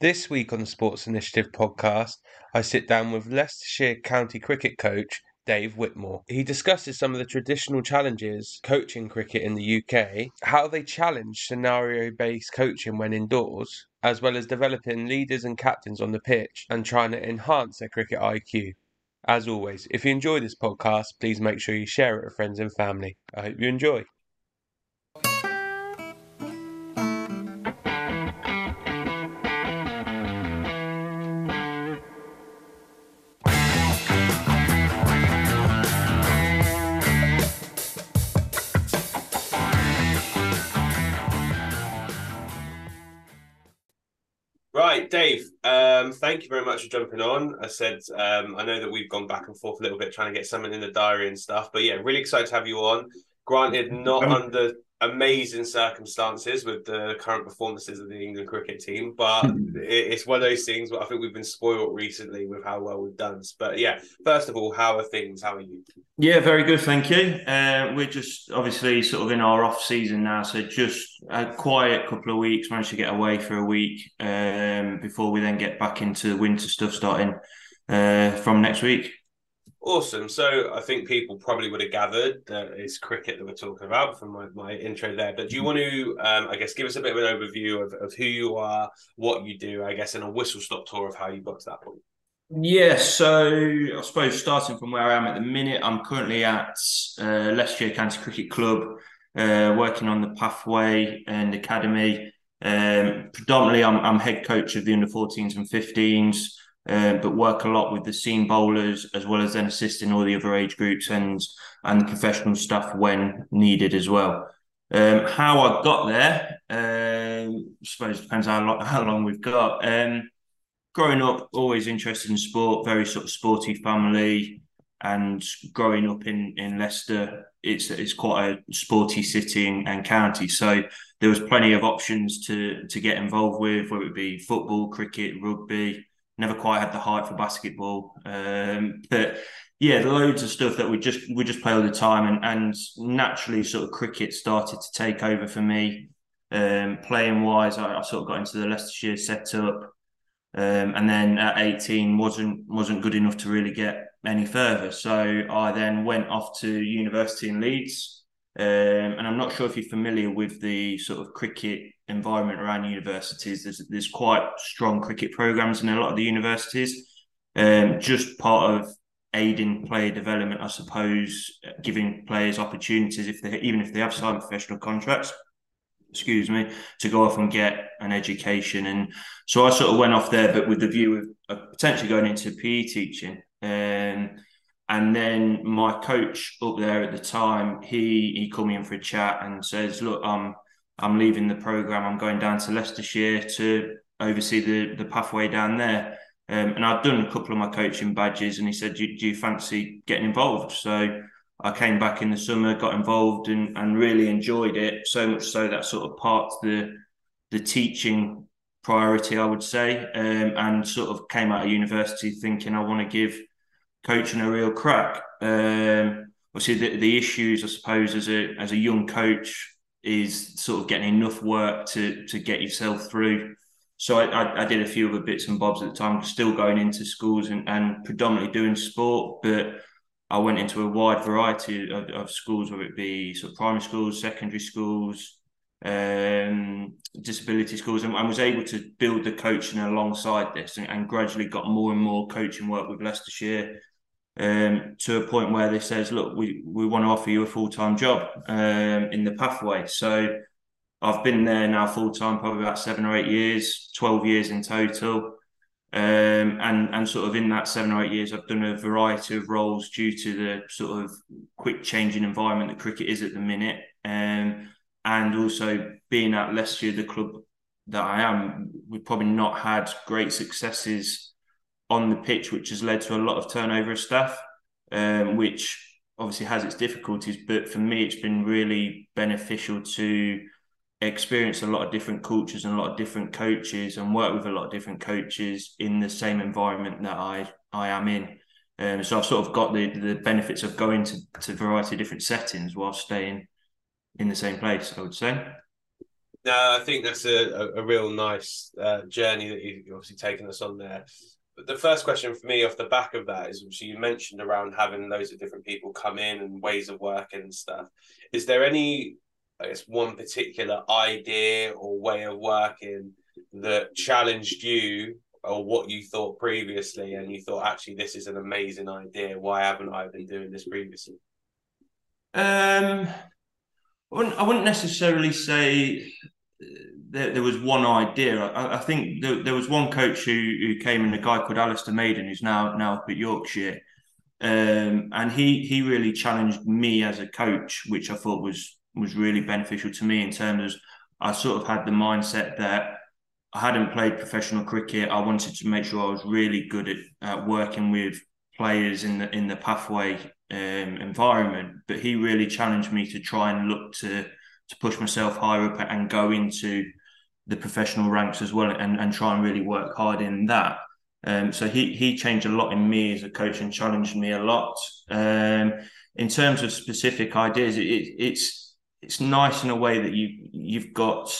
This week on the Sports Initiative podcast, I sit down with Leicestershire County cricket coach Dave Whitmore. He discusses some of the traditional challenges coaching cricket in the UK, how they challenge scenario based coaching when indoors, as well as developing leaders and captains on the pitch and trying to enhance their cricket IQ. As always, if you enjoy this podcast, please make sure you share it with friends and family. I hope you enjoy. Um, thank you very much for jumping on. I said um, I know that we've gone back and forth a little bit trying to get something in the diary and stuff, but yeah, really excited to have you on. Granted, not um, under amazing circumstances with the current performances of the England cricket team, but it's one of those things where I think we've been spoiled recently with how well we've done. But yeah, first of all, how are things? How are you? Yeah, very good, thank you. Uh, we're just obviously sort of in our off season now, so just a quiet couple of weeks. Managed to get away for a week um, before we then get back into winter stuff starting uh, from next week. Awesome. So I think people probably would have gathered that it's cricket that we're talking about from my, my intro there. But do you want to, um, I guess, give us a bit of an overview of, of who you are, what you do, I guess, and a whistle stop tour of how you got to that point? Yeah, so I suppose starting from where I am at the minute, I'm currently at uh, Leicestershire County Cricket Club, uh, working on the pathway and academy. Um, predominantly, I'm, I'm head coach of the under 14s and 15s uh, but work a lot with the seam bowlers as well as then assisting all the other age groups and and the professional stuff when needed as well. Um, how I got there, uh, I suppose it depends how long, how long we've got. Um, growing up, always interested in sport, very sort of sporty family, and growing up in in Leicester, it's it's quite a sporty city and, and county. So there was plenty of options to to get involved with, whether it be football, cricket, rugby never quite had the height for basketball. Um, but yeah, loads of stuff that we just we just play all the time, and and naturally, sort of cricket started to take over for me. Um, playing wise, I, I, sort of got into the Leicestershire setup, um, and then at eighteen wasn't wasn't good enough to really get any further. So I then went off to university in Leeds. Um, and I'm not sure if you're familiar with the sort of cricket environment around universities. There's there's quite strong cricket programs in a lot of the universities. Um, just part of aiding player development, I suppose, giving players opportunities if they even if they have signed professional contracts. Excuse me, to go off and get an education, and so I sort of went off there, but with the view of, potentially going into PE teaching. Um, and then my coach up there at the time, he he called me in for a chat and says, "Look, I'm I'm leaving the program. I'm going down to Leicestershire to oversee the the pathway down there." Um, and I'd done a couple of my coaching badges, and he said, do, do, you fancy getting involved?" So I came back in the summer, got involved, and and really enjoyed it so much so that sort of parked the the teaching priority, I would say, um, and sort of came out of university thinking I want to give coaching a real crack. Um, obviously, the, the issues, I suppose, as a as a young coach, is sort of getting enough work to to get yourself through. So I, I, did a few other bits and bobs at the time, still going into schools and, and predominantly doing sport, but I went into a wide variety of, of schools, whether it be sort of primary schools, secondary schools, um, disability schools, and, and, was able to build the coaching alongside this, and, and, gradually got more and more coaching work with Leicestershire um, to a point where they says, look, we, we want to offer you a full time job um, in the pathway. So I've been there now full time, probably about seven or eight years, twelve years in total. Um, and and sort of in that seven or eight years, I've done a variety of roles due to the sort of quick changing environment that cricket is at the minute, um, and also being at Leicester, the club that I am, we've probably not had great successes on the pitch, which has led to a lot of turnover of staff, um, which obviously has its difficulties. But for me, it's been really beneficial to experience a lot of different cultures and a lot of different coaches and work with a lot of different coaches in the same environment that I I am in. Um, so I've sort of got the the benefits of going to to a variety of different settings while staying in the same place. I would say. No, I think that's a, a, real nice uh, journey that you've obviously taken us on there. The first question for me off the back of that is obviously you mentioned around having loads of different people come in and ways of working and stuff. Is there any, I guess, one particular idea or way of working that challenged you or what you thought previously and you thought actually this is an amazing idea why haven't i been doing this previously um I wouldn't, I wouldn't necessarily say there, there was one idea. I, I think there, there, was one coach who, who came in, a guy called Alistair Maiden, who's now now up at Yorkshire, um, and he he really challenged me as a coach, which I thought was was really beneficial to me in terms of I sort of had the mindset that I hadn't played professional cricket. I wanted to make sure I was really good at, at working with players in the in the pathway um, environment. But he really challenged me to try and look to to push myself higher up and go into the professional ranks as well and, and try and really work hard in that. Um, so he he changed a lot in me as a coach and challenged me a lot. Um, in terms of specific ideas, it, it, it's it's nice in a way that you you've got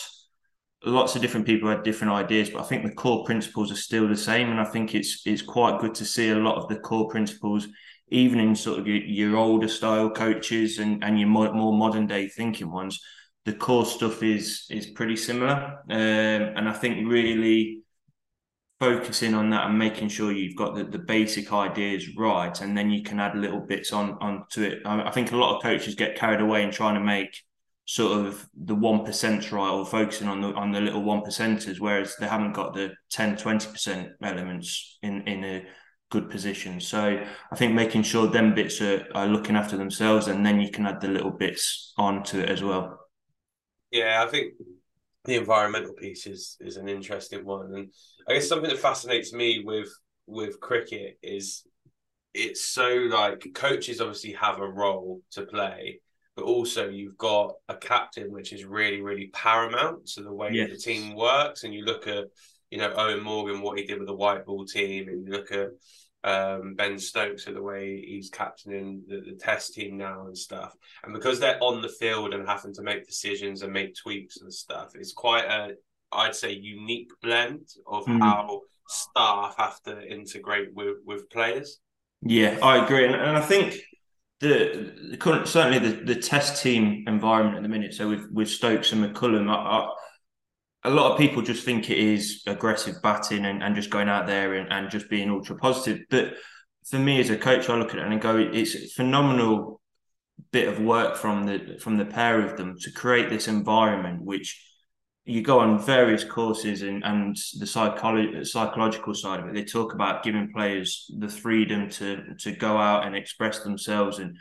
lots of different people had different ideas, but I think the core principles are still the same. And I think it's it's quite good to see a lot of the core principles, even in sort of your, your older style coaches and, and your more, more modern day thinking ones, the core stuff is is pretty similar. Um, and I think really focusing on that and making sure you've got the, the basic ideas right, and then you can add little bits on onto it. I, I think a lot of coaches get carried away in trying to make sort of the one percent right or focusing on the on the little one percenters, whereas they haven't got the 10, 20 percent elements in in a good position. So I think making sure them bits are, are looking after themselves and then you can add the little bits onto it as well. Yeah, I think the environmental piece is is an interesting one, and I guess something that fascinates me with with cricket is it's so like coaches obviously have a role to play, but also you've got a captain which is really really paramount to the way yes. the team works, and you look at you know Eoin Morgan what he did with the white ball team, and you look at um, Ben Stokes and the way he's captaining the, the, test team now and stuff. And because they're on the field and having to make decisions and make tweaks and stuff, it's quite a, I'd say, unique blend of mm. how staff have to integrate with with players. Yeah, I agree, and, and I think the, the current certainly the, the test team environment at the minute. So with with Stokes and McCullum, I, I, a lot of people just think it is aggressive batting and, and just going out there and, and just being ultra positive. But for me as a coach, I look at it and go, it's a phenomenal bit of work from the from the pair of them to create this environment which you go on various courses and, and the psychology psychological side of it they talk about giving players the freedom to to go out and express themselves and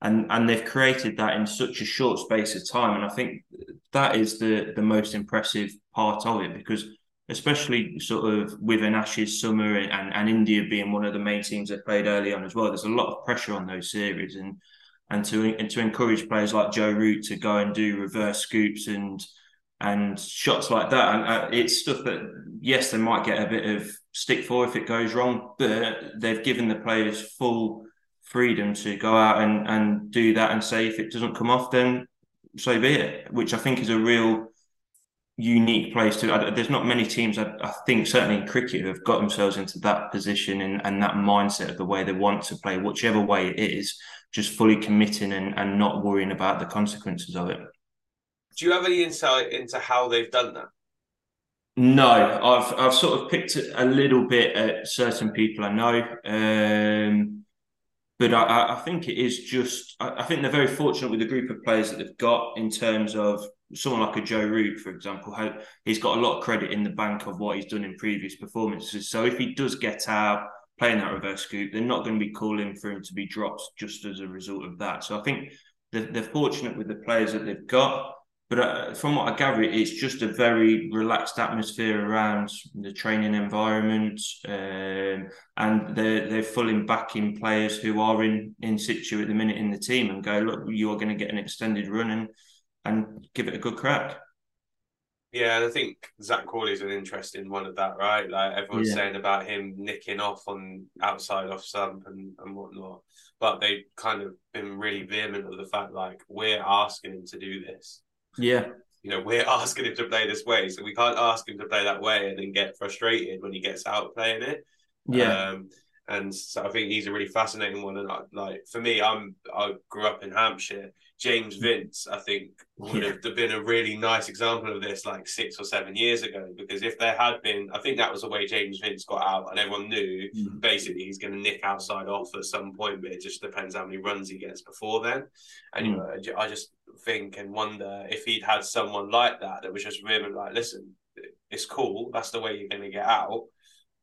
and and they've created that in such a short space of time. And i think that is the the most impressive part of it because especially sort of with an ashes summer and, and india being one of the main teams that played early on as well there's a lot of pressure on those series. And and to and to encourage players like joe root to go and do reverse scoops and and shots like that. And uh, it's stuff that yes they might get a bit of stick for if it goes wrong but they've given the players full freedom to go out and, and do that and say if it doesn't come off, then so be it, which I think is a real unique place to. There's not many teams, I, I think, certainly in cricket, who have got themselves into that position and, and that mindset of the way they want to play, whichever way it is, just fully committing and, and not worrying about the consequences of it. Do you have any insight into how they've done that? No, I've I've sort of picked a little bit at certain people I know. Um, but I, I, think it is just I, think they're very fortunate with the group of players that they've got in terms of someone like a Joe Root, for example. How he's got a lot of credit in the bank of what he's done in previous performances. So if he does get out playing that reverse scoop, they're not going to be calling for him to be dropped just as a result of that. So I think they're, they're fortunate with the players that they've got. But uh, from what I gather, it's just a very relaxed atmosphere around the training environment, um, and they're they're fully backing players who are in in situ at the minute in the team and go, look, you are going to get an extended run and and give it a good crack. Yeah, and I think Zak Crawley is an interesting one of that, right? Like everyone's yeah. saying about him nicking off on outside off stump and, and whatnot. But they've kind of been really vehement of the fact like we're asking him to do this yeah. you know, we're asking him to play this way, so we can't ask him to play that way and then get frustrated when he gets out playing it. Yeah. Um, and so I think he's a really fascinating one. And I, like for me, I'm I grew up in Hampshire. James Vince, I think, would yeah. have been a really nice example of this like six or seven years ago. Because if there had been, I think that was the way James Vince got out, and everyone knew mm. basically he's going to nick outside off at some point, but it just depends how many runs he gets before then. And mm. you know, I just think and wonder if he'd had someone like that that was just really like, listen, it's cool. That's the way you're going to get out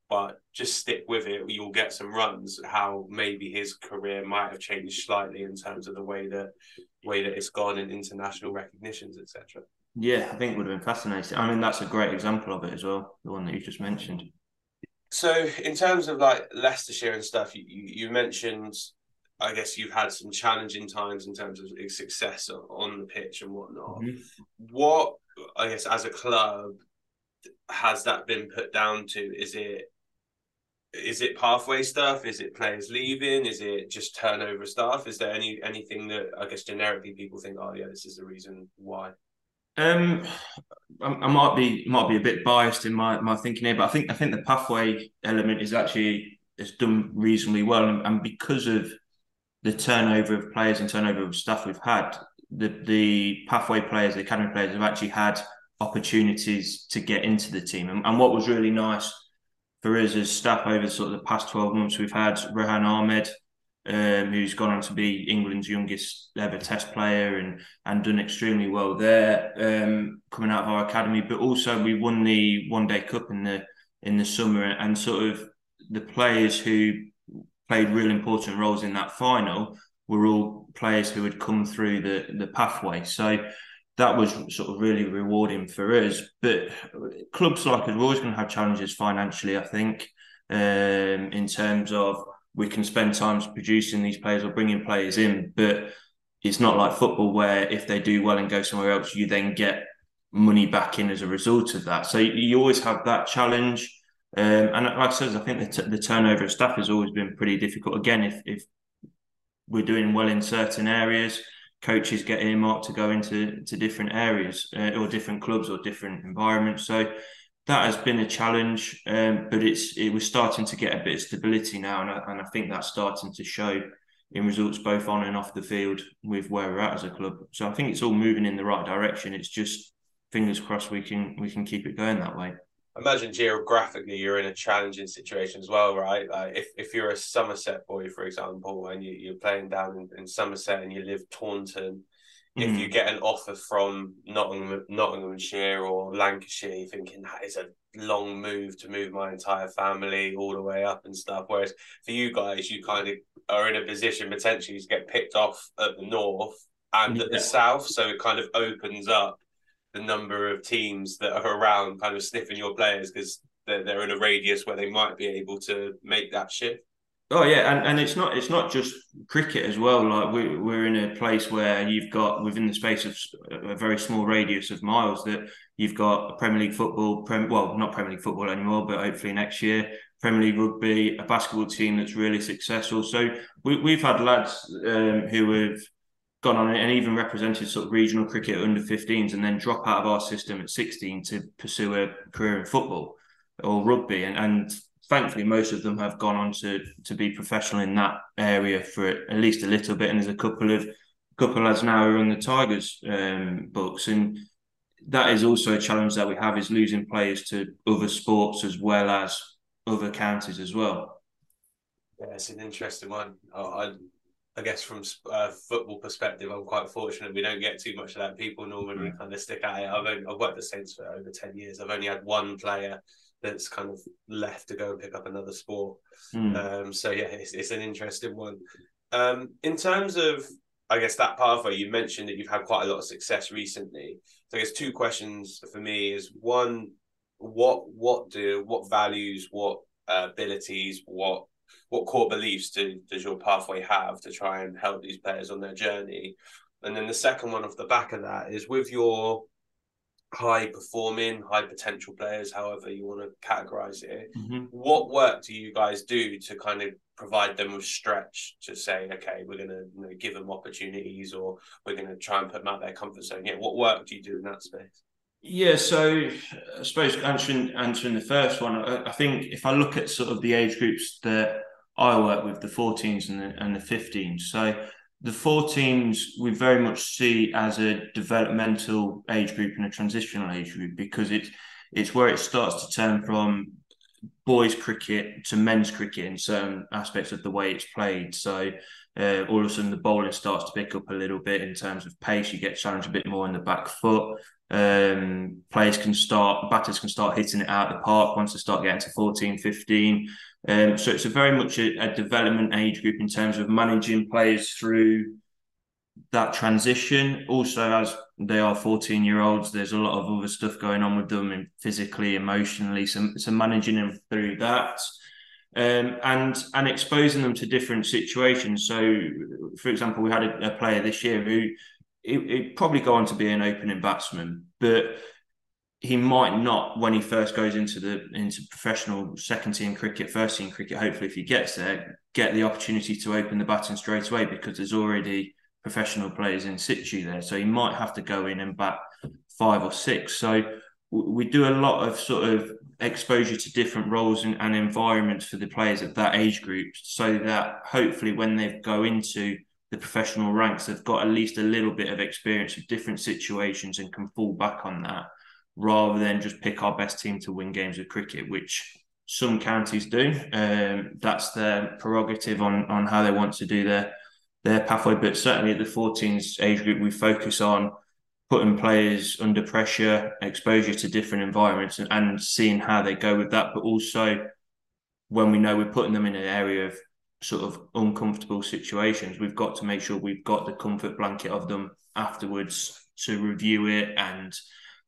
but just stick with it. You'll get some runs. How maybe his career might have changed slightly in terms of the way that way that it's gone in international recognitions, etc. Yeah, I think it would have been fascinating. I mean, that's a great example of it as well, the one that you just mentioned. So, in terms of like Leicestershire and stuff, you, you mentioned, I guess you've had some challenging times in terms of success on the pitch and whatnot. Mm-hmm. What, I guess, as a club, has that been put down to? Is it is it pathway stuff? Is it players leaving? Is it just turnover stuff? Is there any anything that I guess generically people think, oh yeah, this is the reason why? Um, I, I, might be might be a bit biased in my, my thinking here, but I think I think the pathway element is actually has done reasonably well, and, and because of the turnover of players and turnover of staff we've had, the the pathway players, the academy players have actually had opportunities to get into the team, and, and what was really nice for us as staff over sort of the past 12 months, we've had Rehan Ahmed, um, who's gone on to be England's youngest ever Test player and and done extremely well there, um, coming out of our academy. But also we won the One Day Cup in the in the summer, and sort of the players who played real important roles in that final were all players who had come through the the pathway. So that was sort of really rewarding for us. But clubs like us are always going to have challenges financially, I think, um, in terms of we can spend time producing these players or bringing players in, but it's not like football where if they do well and go somewhere else, you then get money back in as a result of that. So you always have that challenge. Um, and like I said, I think the, t- the turnover of staff has always been pretty difficult. Again, if, if we're doing well in certain areas, coaches get earmarked to go into to different areas uh, or different clubs or different environments. So that has been a challenge, um, but it's it was starting to get a bit of stability now, and I, and I think that's starting to show in results both on and off the field with where we're at as a club. So I think it's all moving in the right direction. It's just fingers crossed we can we can keep it going that way imagine geographically you're in a challenging situation as well, right? Like if, if you're a Somerset boy, for example, and you, you're playing down in, in Somerset and you live Taunton, mm. if you get an offer from Nottingham, Nottinghamshire or Lancashire, you're thinking that is a long move to move my entire family all the way up and stuff. Whereas for you guys, you kind of are in a position potentially to get picked off at the north and yeah. at the south, so it kind of opens up the number of teams that are around kind of sniffing your players because they're, they're in a radius where they might be able to make that shift. Oh yeah, and, and it's not it's not just cricket as well. Like we we're in a place where you've got within the space of a very small radius of miles that you've got a Premier League football, Prem, well not Premier League football anymore, but hopefully next year Premier League rugby, a basketball team that's really successful. So we we've had lads um, who have gone on and even represented sort of regional cricket under 15s and then drop out of our system at 16 to pursue a career in football or rugby. And, and thankfully, most of them have gone on to, to be professional in that area for at least a little bit. And there's a couple of couple of lads now who are on the Tigers um, books. And that is also a challenge that we have is losing players to other sports as well as other counties as well. Yeah, it's an interesting one. Oh, I I guess from a football perspective, I'm quite fortunate. We don't get too much of that. People normally mm. kind of stick at it. I've only, I've worked the Saints for over ten years. I've only had one player that's kind of left to go and pick up another sport. Mm. Um, so yeah, it's, it's an interesting one. Um, in terms of, I guess that pathway you mentioned that you've had quite a lot of success recently. So I guess two questions for me is one, what what do what values, what uh, abilities, what what core beliefs do, does your pathway have to try and help these players on their journey? And then the second one off the back of that is with your high performing, high potential players, however you want to categorize it. Mm-hmm. What work do you guys do to kind of provide them with stretch to say, okay, we're going to you know, give them opportunities or we're going to try and put them out their comfort zone? Yeah, what work do you do in that space? Yeah, so I suppose answering answering the first one, I, I think if I look at sort of the age groups that I work with, the 14s and the, and the 15s, so the 14s we very much see as a developmental age group and a transitional age group because it's it's where it starts to turn from boys cricket to men's cricket in certain aspects of the way it's played. So uh, all of a sudden the bowling starts to pick up a little bit in terms of pace. You get challenged a bit more in the back foot. Um, players can start, batters can start hitting it out of the park once they start getting to 14, 15. Um, so it's a very much a, a, development age group in terms of managing players through that transition. Also, as they are 14 year olds, there's a lot of other stuff going on with them and physically, emotionally. So, so managing them through that. Um, and and exposing them to different situations. So, for example, we had a, a player this year who it, probably go on to be an opening batsman, but he might not when he first goes into the into professional second team cricket, first team cricket. Hopefully, if he gets there, get the opportunity to open the batting straight away because there's already professional players in situ there. So he might have to go in and bat five or six. So we do a lot of sort of exposure to different roles and, and environments for the players at that age group, so that hopefully when they go into the professional ranks, they've got at least a little bit of experience of different situations and can fall back on that rather than just pick our best team to win games of cricket, which some counties do. Um, that's their prerogative on on how they want to do their their pathway. But certainly at the 14s age group, we focus on putting players under pressure, exposure to different environments, and, and seeing how they go with that. But also when we know we're putting them in an area of sort of uncomfortable situations, we've got to make sure we've got the comfort blanket of them afterwards to review it and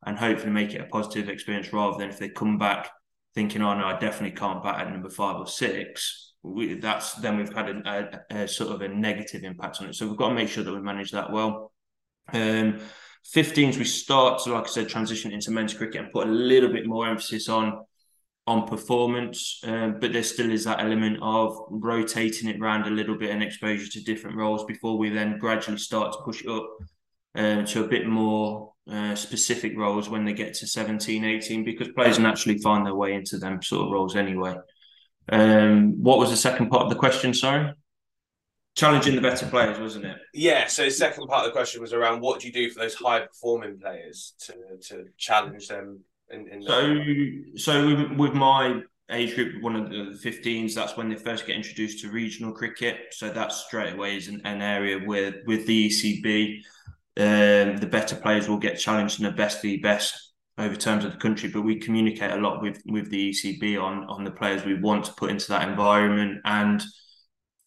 and hopefully make it a positive experience rather than if they come back thinking, oh no, I definitely can't bat at number five or six. We, that's then we've had a, a, a, sort of a negative impact on it. So we've got to make sure that we manage that well. Um, 15s we start to, like I said, transition into men's cricket and put a little bit more emphasis on on performance, um, but there still is that element of rotating it around a little bit and exposure to different roles before we then gradually start to push it up uh, to a bit more uh, specific roles when they get to 17, 18, because players naturally find their way into them sort of roles anyway. Um, what was the second part of the question? Sorry. Challenging the better players, wasn't it? Yeah. So the second part of the question was around what do you do for those high performing players to to challenge them in, in so, so with, with, my age group, one of the 15s, that's when they first get introduced to regional cricket. So that straight away is an, an area where with the ECB, um, the better players will get challenged in the best the best over terms of the country. But we communicate a lot with with the ECB on on the players we want to put into that environment and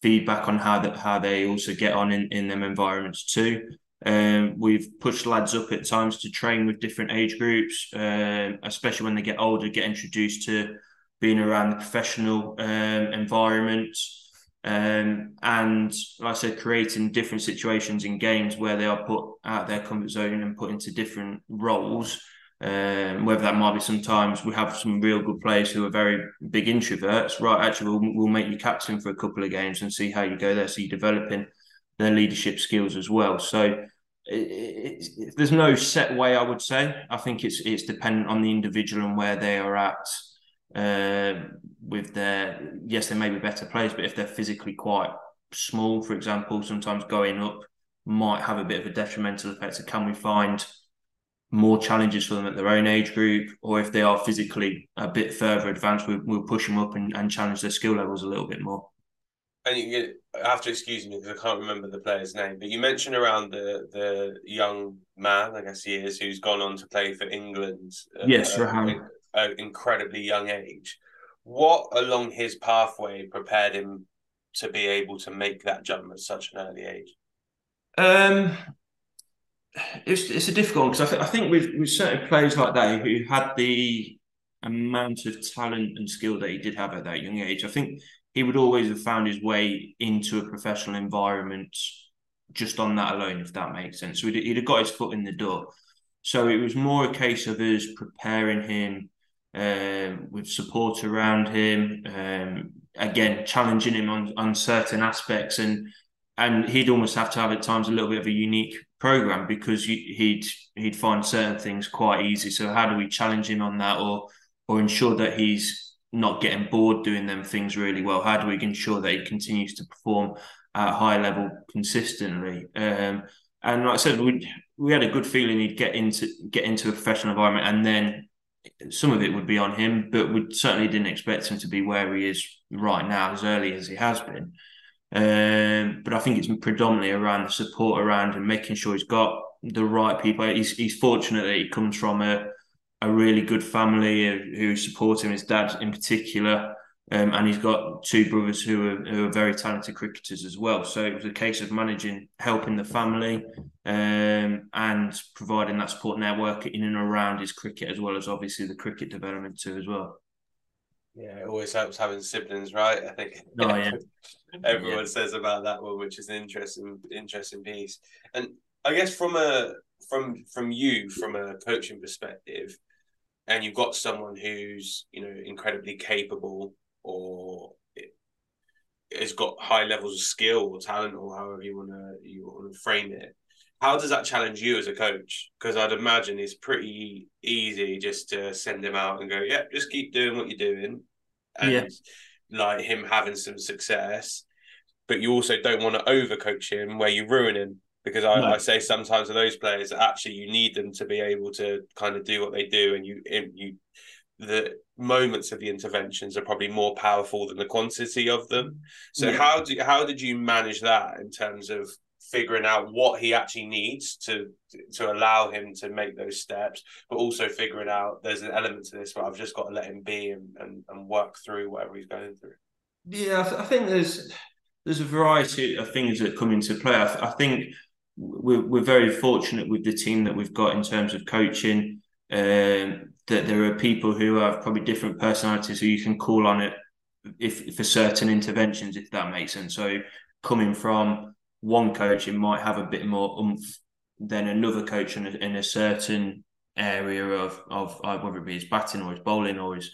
feedback on how that how they also get on in, in them environments too. Um, we've pushed lads up at times to train with different age groups, um, especially when they get older, get introduced to being around the professional um, environment. Um, and like I said, creating different situations in games where they are put out their comfort zone and put into different roles. Um, whether that might be sometimes we have some real good players who are very big introverts, right? Actually, we'll, we'll make you captain for a couple of games and see how you go there. So you're developing their leadership skills as well. So it, it, it, there's no set way, I would say. I think it's it's dependent on the individual and where they are at uh, with their. Yes, they may be better players, but if they're physically quite small, for example, sometimes going up might have a bit of a detrimental effect. So can we find more challenges for them at their own age group, or if they are physically a bit further advanced, we, will push them up and, and challenge their skill levels a little bit more and you have to excuse me because I can't remember the player's name, but you mentioned around the the young man, I guess he is, who's gone on to play for England. Uh, yes, uh, Rehan. An incredibly young age. What along his pathway prepared him to be able to make that jump at such an early age? Um, it's it's a difficult one because I, th- I think with with certain players like that who had the amount of talent and skill that he did have at that young age, I think he would always have found his way into a professional environment just on that alone, if that makes sense. So he'd, he'd have got his foot in the door. So it was more a case of us preparing him um, with support around him, um, again challenging him on, on certain aspects, and and he'd almost have to have at times a little bit of a unique program because he'd he'd find certain things quite easy. So how do we challenge him on that, or or ensure that he's not getting bored doing them things really well? How do we ensure that he continues to perform at high level consistently? Um, and like I said, we we had a good feeling he'd get into get into a professional environment, and then some of it would be on him, but we certainly didn't expect him to be where he is right now as early as he has been. Um, but I think it's predominantly around the support around him, making sure he's got the right people. He's, he's fortunate that he comes from a, a really good family who support him, his dad in particular. Um, and he's got two brothers who are, who are very talented cricketers as well. So it was a case of managing, helping the family, um, and providing that support network in and around his cricket, as well as obviously the cricket development too as well. Yeah, it always helps having siblings, right? I think. Oh yeah. Everyone yeah. says about that one, which is an interesting, interesting piece. And I guess from a from from you, from a coaching perspective, and you've got someone who's you know incredibly capable or has got high levels of skill or talent or however you want to you want to frame it how does that challenge you as a coach because i'd imagine it's pretty easy just to send him out and go yeah just keep doing what you're doing and yeah. like him having some success but you also don't want to overcoach him where you ruin him because I, no. I say sometimes to those players that actually you need them to be able to kind of do what they do and you you the moments of the interventions are probably more powerful than the quantity of them. So yeah. how do how did you manage that in terms of figuring out what he actually needs to to allow him to make those steps, but also figuring out there's an element to this where I've just got to let him be and and, and work through whatever he's going through. Yeah, I, th- I think there's there's a variety of things that come into play. I, th- I think we're, we're very fortunate with the team that we've got in terms of coaching. Um, that there are people who have probably different personalities who you can call on it if for certain interventions, if that makes sense. So coming from one coach, it might have a bit more oomph than another coach in a, in a certain area of of uh, whether it be his batting or his bowling or his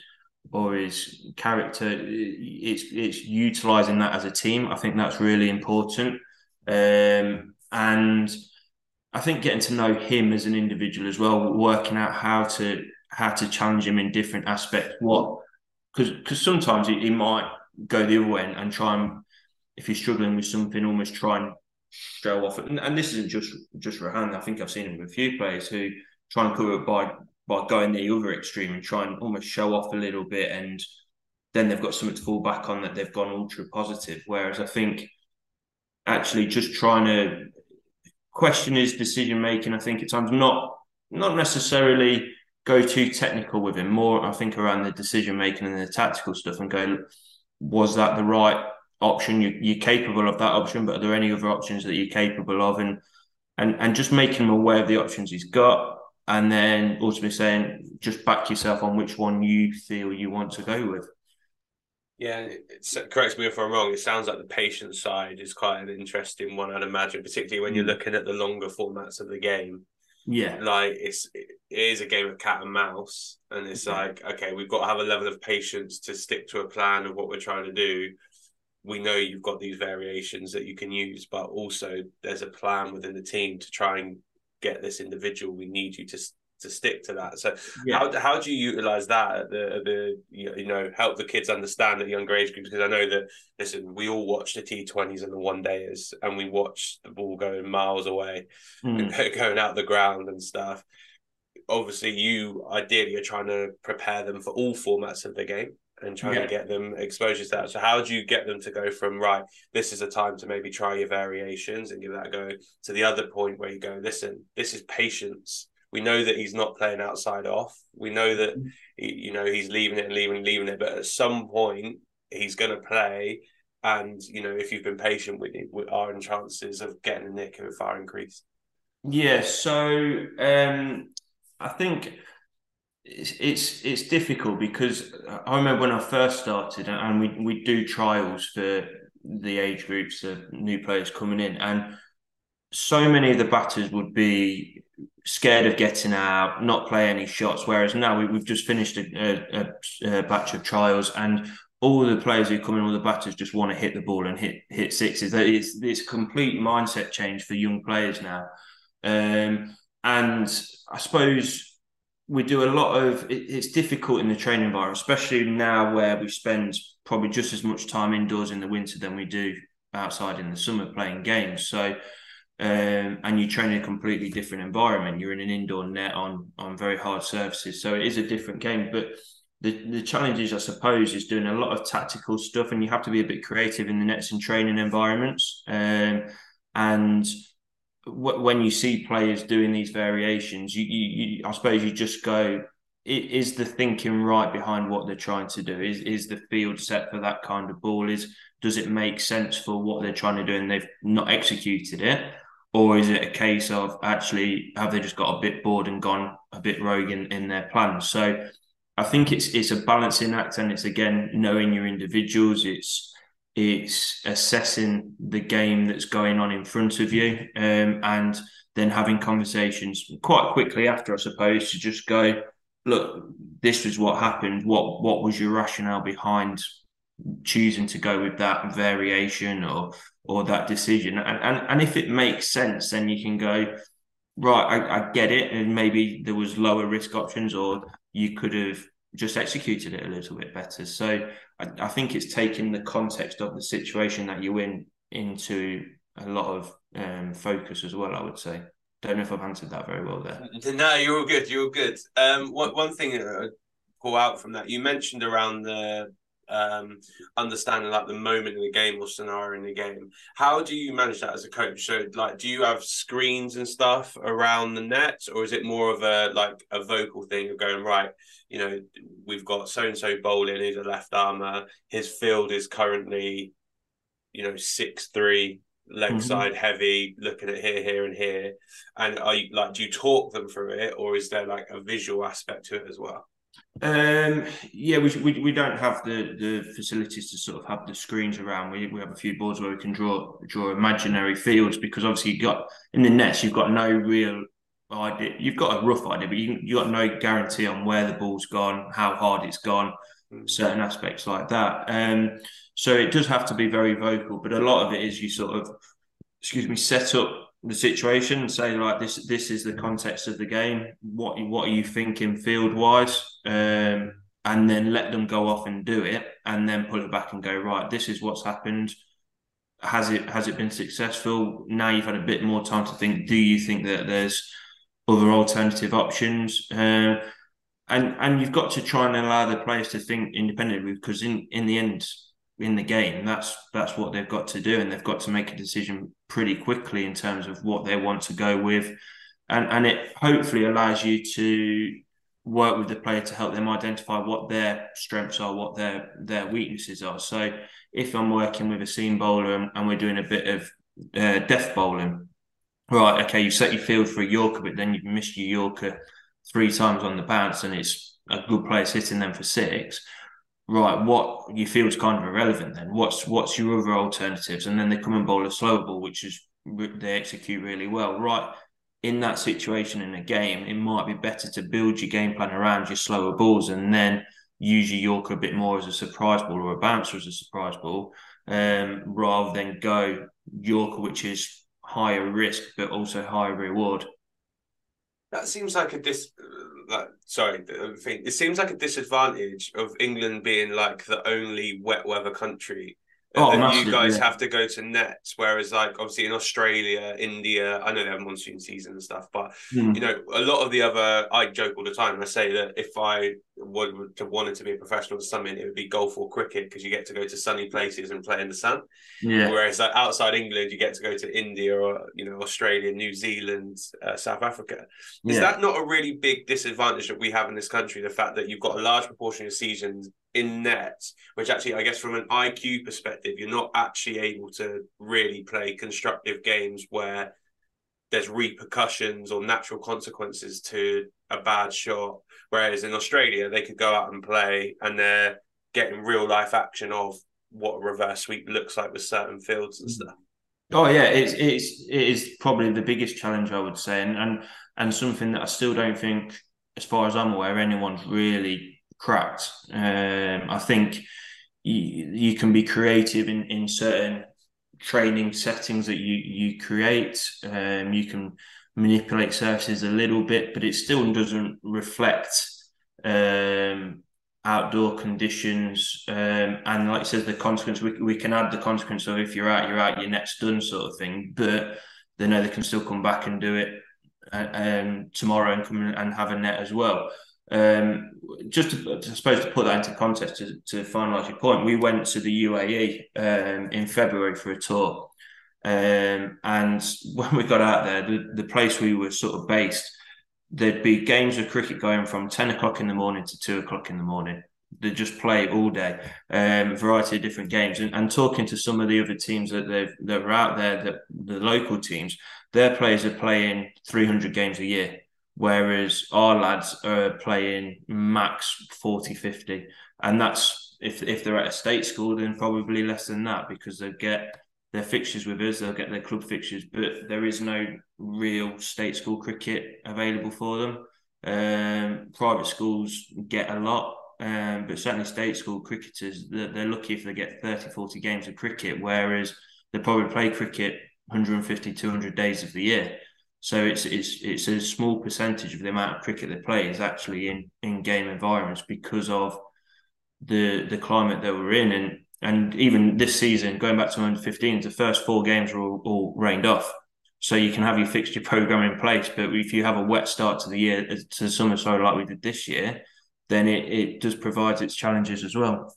or his character. It's it's utilizing that as a team. I think that's really important. Um, and I think getting to know him as an individual as well, working out how to how to challenge him in different aspects. What because because sometimes he, he, might go the other way and, and, try and if he's struggling with something, almost try and show off. And, and this isn't just just Rehan. I think I've seen him with a few players who try and cover it by by going the other extreme and try and almost show off a little bit and then they've got something to fall back on that they've gone ultra positive. Whereas I think actually just trying to question his decision making, I think at times not not necessarily go too technical with him. More, I think, around the decision making and the tactical stuff, and go, was that the right option? You, you're capable of that option, but are there any other options that you're capable of? And and and just making him aware of the options he's got, and then ultimately saying, just back yourself on which one you feel you want to go with. Yeah, correct me if I'm wrong. It sounds like the patient side is quite an interesting one, I'd imagine, particularly when you're mm. looking at the longer formats of the game. Yeah, like it's it is a game of cat and mouse, and it's like okay, we've got to have a level of patience to stick to a plan of what we're trying to do. We know you've got these variations that you can use, but also there's a plan within the team to try and get this individual. We need you to to stick to that. So yeah. how how do you utilize that at the the you know help the kids understand at younger age groups? Because I know that listen, we all watch the T twenties and the one dayers, and we watch the ball going miles away mm. going out the ground and stuff. Obviously, you ideally are trying to prepare them for all formats of the game and trying yeah. to get them exposure to that. So how do you get them to go from right, this is a time to maybe try your variations and give that a go to the other point where you go, listen, this is patience we know that he's not playing outside off. We know that mm-hmm. he, you know he's leaving it and leaving, leaving it. But at some point, he's going to play, and you know if you've been patient with it, our chances of getting a nick have far increased. Yeah. So um, I think it's, it's it's difficult because I remember when I first started, and we we do trials for the age groups of new players coming in, and so many of the batters would be scared of getting out, not play any shots. Whereas now we, have just finished a, a, a, batch of trials, and all the players who come in, all the batters just want to hit the ball and hit hit sixes. It's it's complete mindset change for young players now, um, and I suppose we do a lot of. It, it's difficult in the training environment, especially now where we spend probably just as much time indoors in the winter than we do outside in the summer playing games. So um, and you train in a completely different environment. You're in an indoor net on on very hard surfaces, so it is a different game. But the the challenges, I suppose, is doing a lot of tactical stuff, and you have to be a bit creative in the nets and training environments. Um, and w- when you see players doing these variations, you, you, you I suppose you just go, is the thinking right behind what they're trying to do? Is is the field set for that kind of ball? Is does it make sense for what they're trying to do and they've not executed it? Or is it a case of actually have they just got a bit bored and gone a bit rogue in, in their plans? So I think it's it's a balancing act, and it's again knowing your individuals. It's it's assessing the game that's going on in front of you, um, and then having conversations quite quickly after, I suppose, to just go, look, this was what happened. What what was your rationale behind choosing to go with that variation or or that decision. And, and, and if it makes sense, then you can go, right, I, I get it. And maybe there was lower risk options or you could have just executed it a little bit better. So I, I think it's taking the context of the situation that you're in into a lot of um, focus as well, I would say. Don't know if I've answered that very well there. No, you're all good. You're all good. Um, one, one thing to pull out from that, you mentioned around the um, understanding like the moment in the game or scenario in the game. How do you manage that as a coach? So like, do you have screens and stuff around the net, or is it more of a like a vocal thing of going right? You know, we've got so and so bowling. He's a left armer. His field is currently, you know, six three leg mm-hmm. side heavy, looking at here, here, and here. And are you like, do you talk them through it, or is there like a visual aspect to it as well? Um, yeah, we, we we don't have the the facilities to sort of have the screens around. We we have a few boards where we can draw draw imaginary fields because obviously you got in the nets you've got no real idea. You've got a rough idea, but you you got no guarantee on where the ball's gone, how hard it's gone, mm. certain aspects like that. Um, so it does have to be very vocal, but a lot of it is you sort of, excuse me, set up the situation say like this this is the context of the game. What what are you thinking field wise um, and then let them go off and do it and then pull it back and go right this is what's happened. Has it has it been successful? Now you've had a bit more time to think do you think that there's other alternative options? Uh, and and you've got to try and allow the players to think independently because in in the end in the game. That's that's what they've got to do, and they've got to make a decision pretty quickly in terms of what they want to go with, and and it hopefully allows you to work with the player to help them identify what their strengths are, what their their weaknesses are. So if I'm working with a seam bowler and, and we're doing a bit of uh, death bowling, right? Okay, you set your field for a Yorker, but then you've missed your Yorker three times on the bounce, and it's a good player hitting them for six right, what you feel is kind of irrelevant then. What's what's your other alternatives? And then they come and bowl a slow ball, which is they execute really well. Right, in that situation in a game, it might be better to build your game plan around your slower balls and then use your Yorker a bit more as a surprise ball or a bouncer as a surprise ball, um, rather than go Yorker, which is higher risk but also higher reward. That seems like a dis like sorry. It seems like a disadvantage of England being like the only wet weather country Oh, and you guys yeah. have to go to nets, whereas like obviously in Australia, India, I know they have monsoon season and stuff, but mm. you know a lot of the other. I joke all the time. I say that if I would to wanted to be a professional something, it would be golf or cricket because you get to go to sunny places and play in the sun. Yeah. Whereas like outside England, you get to go to India or you know Australia, New Zealand, uh, South Africa. Is yeah. that not a really big disadvantage that we have in this country? The fact that you've got a large proportion of seasons in net, which actually, I guess, from an IQ perspective, you're not actually able to really play constructive games where there's repercussions or natural consequences to a bad shot. Whereas in Australia, they could go out and play and they're getting real life action of what a reverse sweep looks like with certain fields and mm. stuff. Oh yeah, it's it's it is probably the biggest challenge I would say, and and and something that I still don't think, as far as I'm aware, anyone's really cracked. Um, I think you, you can be creative in in certain training settings that you you create. Um, you can manipulate surfaces a little bit, but it still doesn't reflect um, outdoor conditions. Um, and like I said, the consequence we, we can add the consequence of if you're out, you're out, your net's done, sort of thing. But they know they can still come back and do it uh, um, tomorrow and come and have a net as well. Um, just to, I suppose to put that into context to, to finalise your point, we went to the UAE um, in February for a tour, um, and when we got out there, the, the place we were sort of based, there'd be games of cricket going from 10 o'clock in the morning to 2 o'clock in the morning. They just play all day, um, variety of different games. And, and talking to some of the other teams that they've that are out there, that the local teams, their players are playing 300 games a year, whereas our lads are playing max 40, 50. And that's if if they're at a state school, then probably less than that because they get their fixtures with us, they'll get their club fixtures, but there is no real state school cricket available for them. Um, private schools get a lot, um, but certainly state school cricketers, they're, they're, lucky if they get 30, 40 games of cricket, whereas they probably play cricket 150, 200 days of the year. So it's it's it's a small percentage of the amount of cricket they play is actually in in game environments because of the the climate that we're in, and and even this season, going back to under 15s, the first four games were all, all rained off. So you can have your fixture program in place, but if you have a wet start to the year, uh, to the summer, sorry, like we did this year, then it, it does provide its challenges as well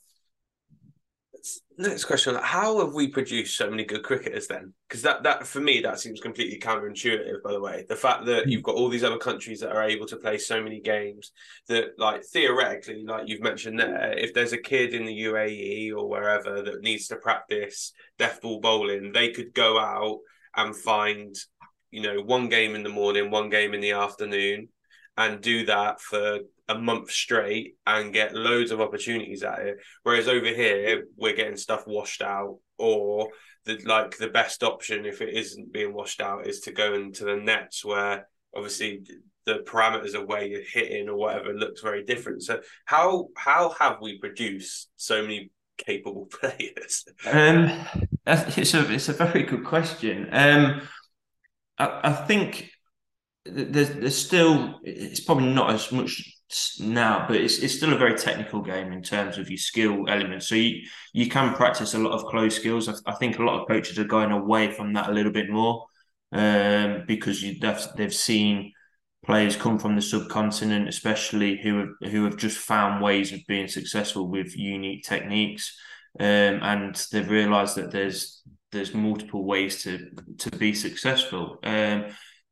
next question how have we produced so many good cricketers then? Because that that for me that seems completely counterintuitive by the way. The fact that you've got all these other countries that are able to play so many games that like theoretically like you've mentioned there if there's a kid in the UAE or wherever that needs to practice death ball bowling they could go out and find you know one game in the morning one game in the afternoon and do that for a month straight and get loads of opportunities at it. Whereas over here, we're getting stuff washed out, or the like the best option if it isn't being washed out is to go into the nets where obviously the parameters of where you're hitting or whatever looks very different. So how how have we produced so many capable players? Um, it's a it's a very good question. Um, I, I think there's there's still it's probably not as much now, but it's it's still a very technical game in terms of your skill elements. So you you can practice a lot of close skills. I, I think a lot of coaches are going away from that a little bit more um, because you they've, they've seen players come from the subcontinent, especially who have who have just found ways of being successful with unique techniques, um, and they've realised that there's there's multiple ways to to be successful. Um,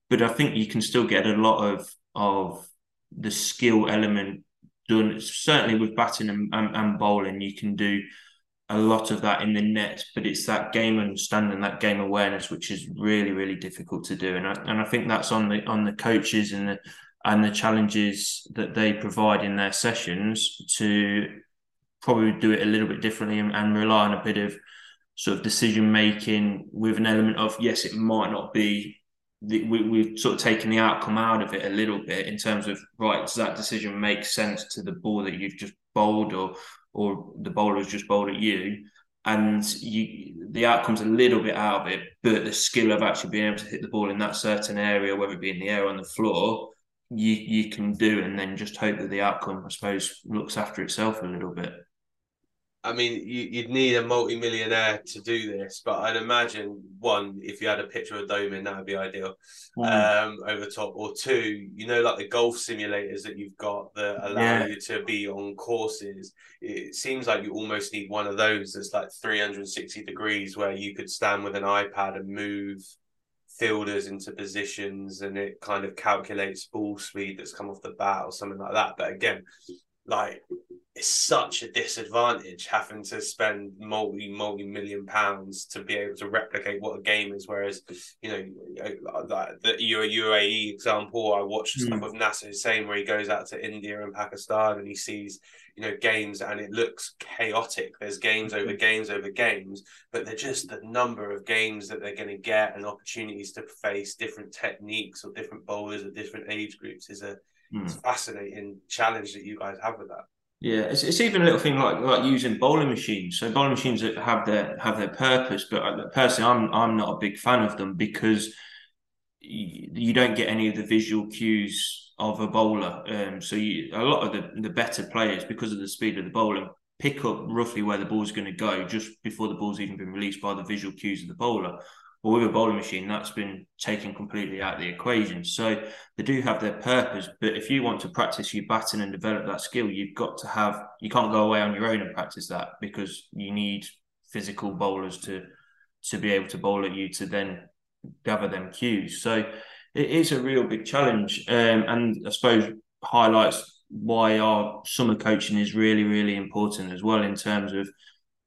but I think you can still get a lot of of the skill element done. Certainly with batting and, and, and, bowling, you can do a lot of that in the net, but it's that game understanding, that game awareness, which is really really difficult to do. And I, and I think that's on the on the coaches and the and the challenges that they provide in their sessions to probably do it a little bit differently and, and rely on a bit of sort of decision making with an element of yes, it might not be the, we, we've sort of taken the outcome out of it a little bit in terms of right does that decision make sense to the ball that you've just bowled or or the bowler has just bowled at you? And you the outcome's a little bit out of it but the skill of actually being able to hit the ball in that certain area whether it be in the air or on the floor you you can do and then just hope that the outcome i suppose looks after itself a little bit I mean, you, would need a multi-millionaire to do this, but I'd imagine one, if you had a picture of a dome in, that would be ideal. Mm. Um, over top, or two, you know, like the golf simulators that you've got that allow yeah. you to be on courses. It seems like you almost need one of those that's like 360 degrees, where you could stand with an iPad and move fielders into positions, and it kind of calculates ball speed that's come off the bat or something like that. But again, like it's such a disadvantage having to spend multi multi million pounds to be able to replicate what a game is. Whereas, you know, the UAE example, I watched mm. stuff with Nasser Hussain where he goes out to India and Pakistan and he sees, you know, games and it looks chaotic. There's games over games over games, but they're just the number of games that they're going to get and opportunities to face different techniques or different bowlers of different age groups is a mm. fascinating challenge that you guys have with that. Yeah, it's, it's even a little thing like like using bowling machines. So bowling machines have their have their purpose, but personally, I'm I'm not a big fan of them because you, you don't get any of the visual cues of a bowler. Um, so you, a lot of the the better players, because of the speed of the bowling, pick up roughly where the ball's going to go just before the ball's even been released by the visual cues of the bowler. But with a bowling machine, that's been taken completely out of the equation. So they do have their purpose. But if you want to practice your batting and develop that skill, you've got to have, you can't go away on your own and practice that because you need physical bowlers to to be able to bowl at you to then gather them cues. So it is a real big challenge. Um, and I suppose highlights why our summer coaching is really, really important as well in terms of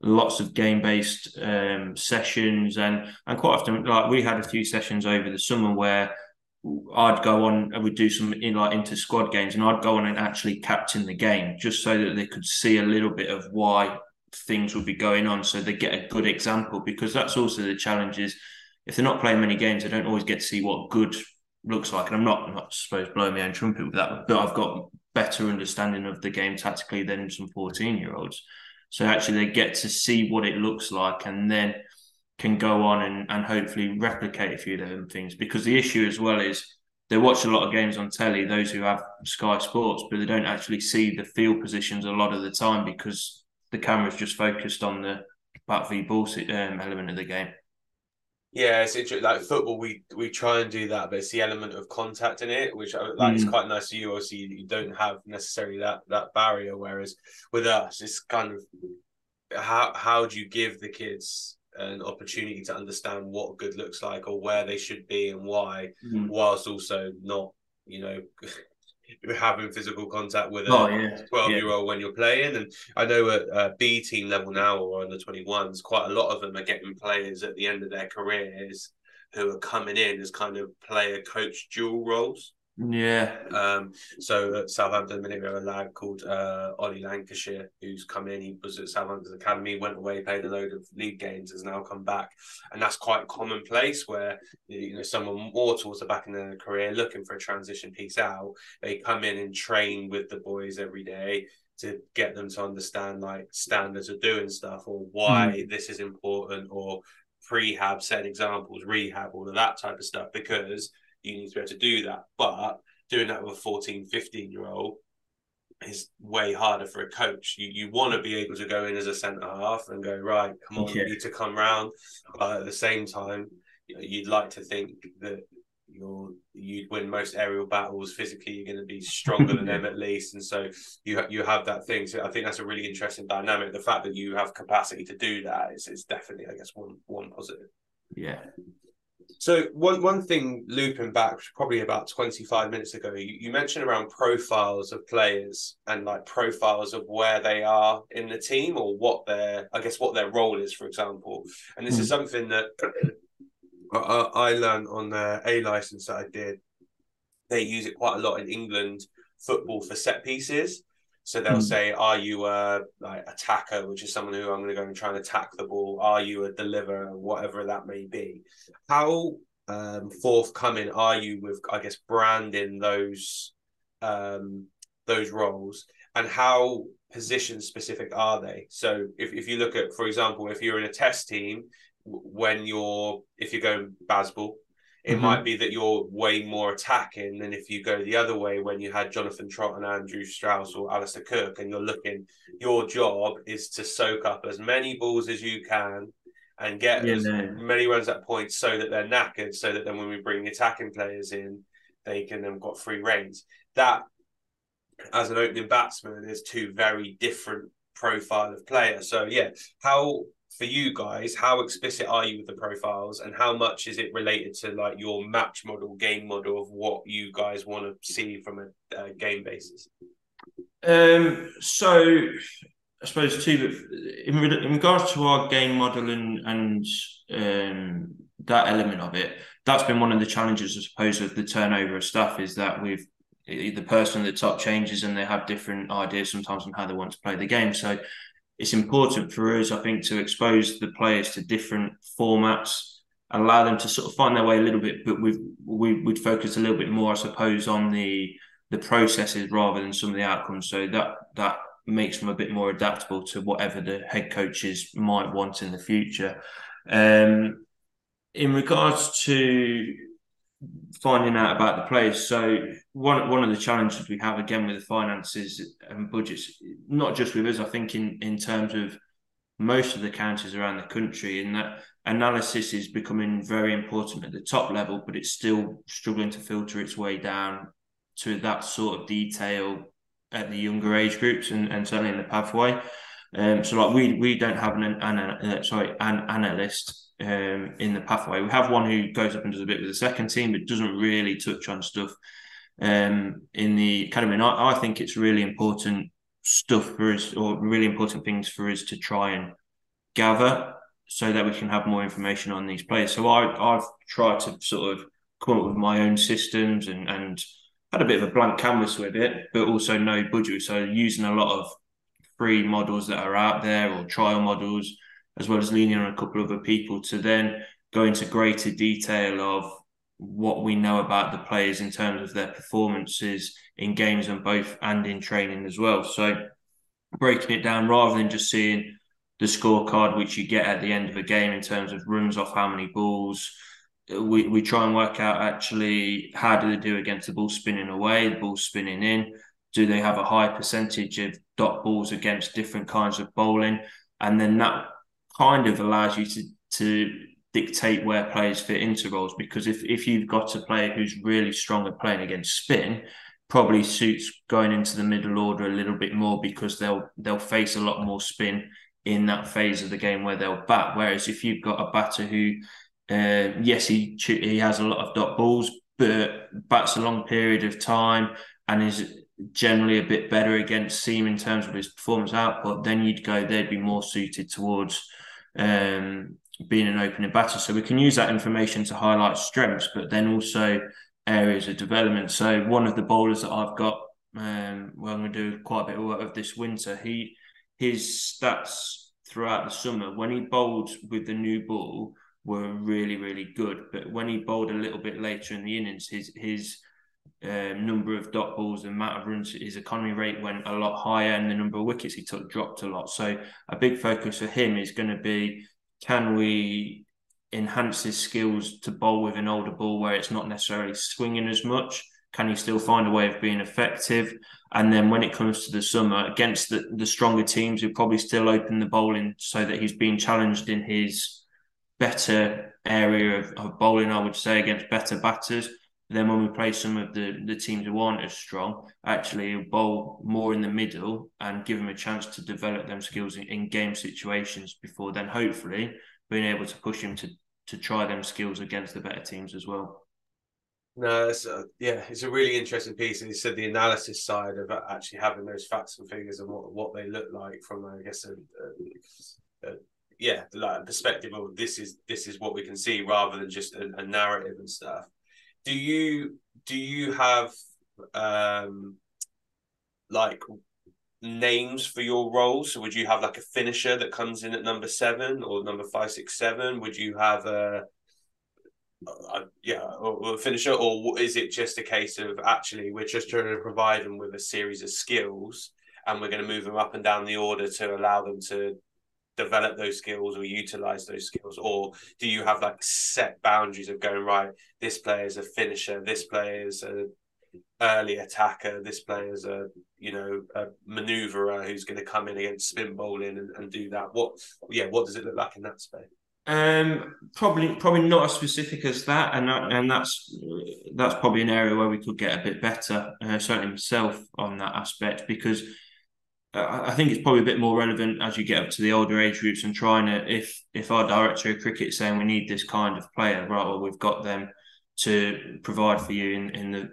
lots of game based um, sessions and and quite often like we had a few sessions over the summer where I'd go on and we'd do some in like inter squad games and I'd go on and actually captain the game just so that they could see a little bit of why things would be going on so they get a good example because that's also the challenge is if they're not playing many games they don't always get to see what good looks like and I'm not I'm not supposed blowing my own trumpet with that but I've got better understanding of the game tactically than some 14 year olds so actually, they get to see what it looks like, and then can go on and, and hopefully replicate a few of them things. Because the issue as well is they watch a lot of games on telly, those who have Sky Sports, but they don't actually see the field positions a lot of the time because the camera's just focused on the bat v ball um, element of the game. Yeah, it's interesting. Like football, we we try and do that, but it's the element of contact in it, which uh, like mm. is quite nice to you. Obviously, you don't have necessarily that that barrier. Whereas with us, it's kind of how how do you give the kids an opportunity to understand what good looks like or where they should be and why, mm. whilst also not you know having physical contact with a oh, yeah. 12 year old when you're playing. And I know at uh, B team level now or under the 21s, quite a lot of them are getting players at the end of their careers who are coming in as kind of player coach dual roles. Yeah. Um, so at Southampton, a minute ago, a lad called uh, Ollie Lancashire, who's come in, he was at Southampton's academy, went away, played a load of league games, has now come back. And that's quite commonplace where, you know, someone more towards the back in their career looking for a transition piece out, they come in and train with the boys every day to get them to understand like standards of doing stuff or why mm. this is important or prehab, set examples, rehab, all of that type of stuff because you need to be able to do that. But doing that with a 14, 15 year old is way harder for a coach. You you want to be able to go in as a centre half and go, right, come on, yeah. you need to come round. But at the same time, you know, you'd like to think that you're you'd win most aerial battles physically you're going to be stronger than them at least and so you you have that thing so i think that's a really interesting dynamic the fact that you have capacity to do that is, is definitely i guess one one positive yeah so one one thing looping back probably about 25 minutes ago, you, you, mentioned around profiles of players and like profiles of where they are in the team or what their I guess what their role is, for example. And this mm. is hmm. something that I, I learned on the A license that I did. They use it quite a lot in England football for set pieces. So they'll mm. say, "Are you a like attacker, which is someone who I'm going to go and try and attack the ball? Are you a deliverer, whatever that may be?" How um, forthcoming are you with, I guess, branding those um, those roles, and how position specific are they? So if if you look at, for example, if you're in a test team, when you're if you're going Bazball, it mm-hmm. might be that you're way more attacking than if you go the other way when you had Jonathan Trott and Andrew Strauss or Alastair Cook, and you're looking. Your job is to soak up as many balls as you can and get yeah, as no. many runs at points so that they're knackered, so that then when we bring the attacking players in, they can then got free reigns. That, as an opening batsman, is two very different profile of player. So yeah, how for you guys, how explicit are you with the profiles, and how much is it related to like your match model, game model of what you guys want to see from a, game basis? Um, so I suppose too, in, in regards to our game model and and um, that element of it, that's been one of the challenges, I suppose, of the turnover of staff is that we've the person at the top changes and they have different ideas sometimes on how they want to play the game. So it's important for us, I think, to expose the players to different formats, allow them to sort of find their way a little bit, but we, we'd focus a little bit more, I suppose, on the the processes rather than some of the outcomes. So that that makes them a bit more adaptable to whatever the head coaches might want in the future. Um, in regards to finding out about the players, so one one of the challenges we have again with the finances and budgets, not just with us, I think in in terms of most of the counties around the country, in that analysis is becoming very important at the top level, but it's still struggling to filter its way down to that sort of detail at the younger age groups and, and certainly in the pathway. Um, so like we we don't have an, an uh, sorry an analyst um, in the pathway. We have one who goes up and does a bit with the second team, but doesn't really touch on stuff um, in the academy. And I, I think it's really important stuff for us, or really important things for us to try and gather, so that we can have more information on these players. So I I've tried to sort of come up with my own systems and and had a bit of a blank canvas with it, but also no budget. So using a lot of free models that are out there or trial models, as well as leaning on a couple of other people to then go into greater detail of what we know about the players in terms of their performances in games and both and in training as well. So breaking it down rather than just seeing the scorecard which you get at the end of a game in terms of runs off how many balls, we, we try and work out actually how do they do against the ball spinning away, the ball spinning in. Do they have a high percentage of dot balls against different kinds of bowling? And then that kind of allows you to to dictate where players fit into roles because if, if you've got a player who's really strong at playing against spin, probably suits going into the middle order a little bit more because they'll they'll face a lot more spin in that phase of the game where they'll bat. Whereas if you've got a batter who uh, yes, he he has a lot of dot balls, but bats a long period of time and is generally a bit better against seam in terms of his performance output. Then you'd go they'd be more suited towards um, being an opening batter. So we can use that information to highlight strengths, but then also areas of development. So one of the bowlers that I've got, um, well, I'm going to do quite a bit of work of this winter. He his stats throughout the summer when he bowled with the new ball were really, really good. But when he bowled a little bit later in the innings, his his um, number of dot balls and amount of runs, his economy rate went a lot higher, and the number of wickets he took dropped a lot. So a big focus for him is going to be can we enhance his skills to bowl with an older ball where it's not necessarily swinging as much? Can he still find a way of being effective? And then when it comes to the summer against the, the stronger teams, he'll probably still open the bowling so that he's being challenged in his better area of, of bowling, I would say, against better batters. Then when we play some of the, the teams who aren't as strong, actually bowl more in the middle and give them a chance to develop them skills in, in game situations before then hopefully being able to push him to to try them skills against the better teams as well. No, it's a, yeah, it's a really interesting piece. And you said the analysis side of actually having those facts and figures and what, what they look like from, I guess, a, a, yeah, like a perspective of this is this is what we can see rather than just a narrative and stuff. Do you do you have um like names for your roles? So would you have like a finisher that comes in at number seven or number five, six, seven? Would you have a, a yeah, a finisher, or is it just a case of actually we're just trying to provide them with a series of skills and we're going to move them up and down the order to allow them to develop those skills or utilize those skills or do you have like set boundaries of going right this player is a finisher this player is a early attacker this player is a you know a maneuverer who's going to come in against spin bowling and, and do that what yeah what does it look like in that space um, probably, probably not as specific as that, and and that's that's probably an area where we could get a bit better. Uh, certainly myself on that aspect because I think it's probably a bit more relevant as you get up to the older age groups and trying to if if our director of cricket saying we need this kind of player, right? Well, we've got them to provide for you in in the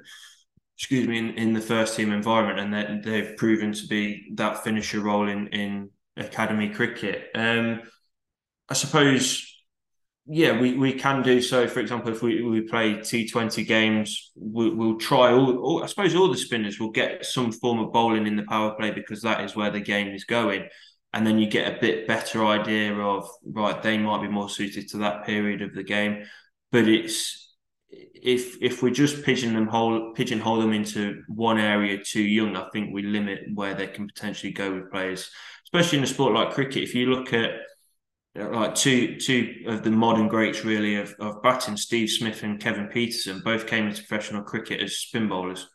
excuse me, in, in the first team environment, and that they've proven to be that finisher role in in academy cricket. Um, I suppose yeah, we, we can do so. For example, if we, we play T20 games, we, will try all, all, I suppose all the spinners will get some form of bowling in the power play because that is where the game is going. And then you get a bit better idea of, right, they might be more suited to that period of the game. But it's, if if we just pigeonhole pigeonhole them into one area too young, I think we limit where they can potentially go with players, especially in a sport like cricket. If you look at like two two of the modern greats really of, of batting, Steve Smith and Kevin Pietersen, both came into professional cricket as spin bowlers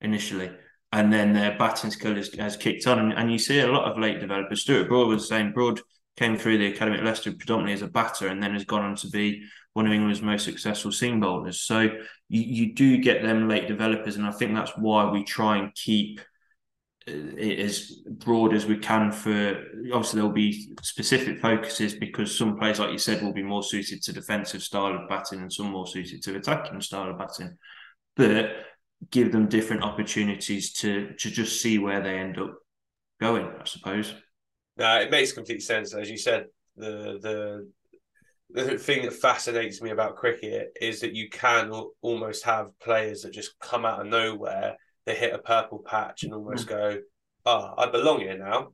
initially. And then their batting skill has, has kicked on. And, and, you see a lot of late developers. Stuart Broad was saying Broad came through the academy at Leicester predominantly as a batter and then has gone on to be one of England's most successful seam bowlers. So you, you do get them late developers. And I think that's why we try and keep uh, – it as broad as we can for obviously there'll be specific focuses because some players like you said will be more suited to defensive style of batting and some more suited to attacking style of batting but give them different opportunities to to just see where they end up going i suppose no it makes complete sense as you said the the the thing that fascinates me about cricket is that you can almost have players that just come out of nowhere they hit a purple patch and almost mm. go, "Ah, oh, I belong here now,"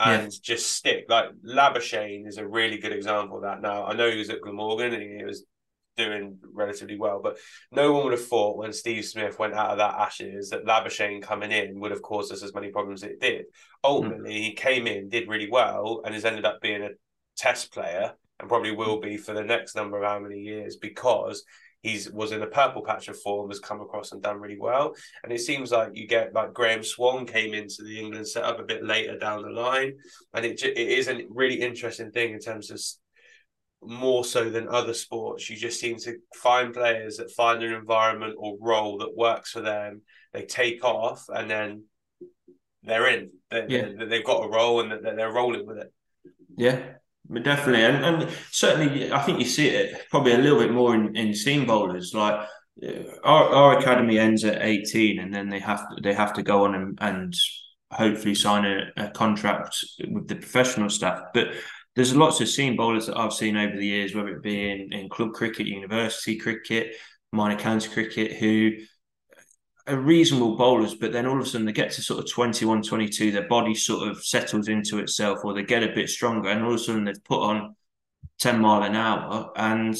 and yeah. just stick. Like Labuschagne is a really good example of that. Now I know he was at Glamorgan and he was doing relatively well, but no one would have thought when Steve Smith went out of that Ashes that Labuschagne coming in would have caused us as many problems as it did. Ultimately, mm. he came in, did really well, and has ended up being a Test player and probably will be for the next number of how many years because he's was in a purple patch of form, has come across and done really well. And it seems like you get like Graeme Swann came into the England setup a bit later down the line, and it it is a really interesting thing in terms of more so than other sports. You just seem to find players that find an environment or role that works for them. They take off and then they're in. They, yeah. they, have got a role and they're, they're rolling with it. Yeah, definitely, and, and certainly, I think you see it probably a little bit more in, in seam bowlers. Like uh, our, our academy ends at eighteen, and then they have to they have to go on and, and hopefully sign a, a contract with the professional staff. But there's lots of seam bowlers that I've seen over the years, whether it be in, in club cricket, university cricket, minor county cricket, who are reasonable bowlers, but then all of a sudden they get to sort of 21, 22, their body sort of settles into itself or they get a bit stronger and all of a sudden they've put on 10 mile an hour and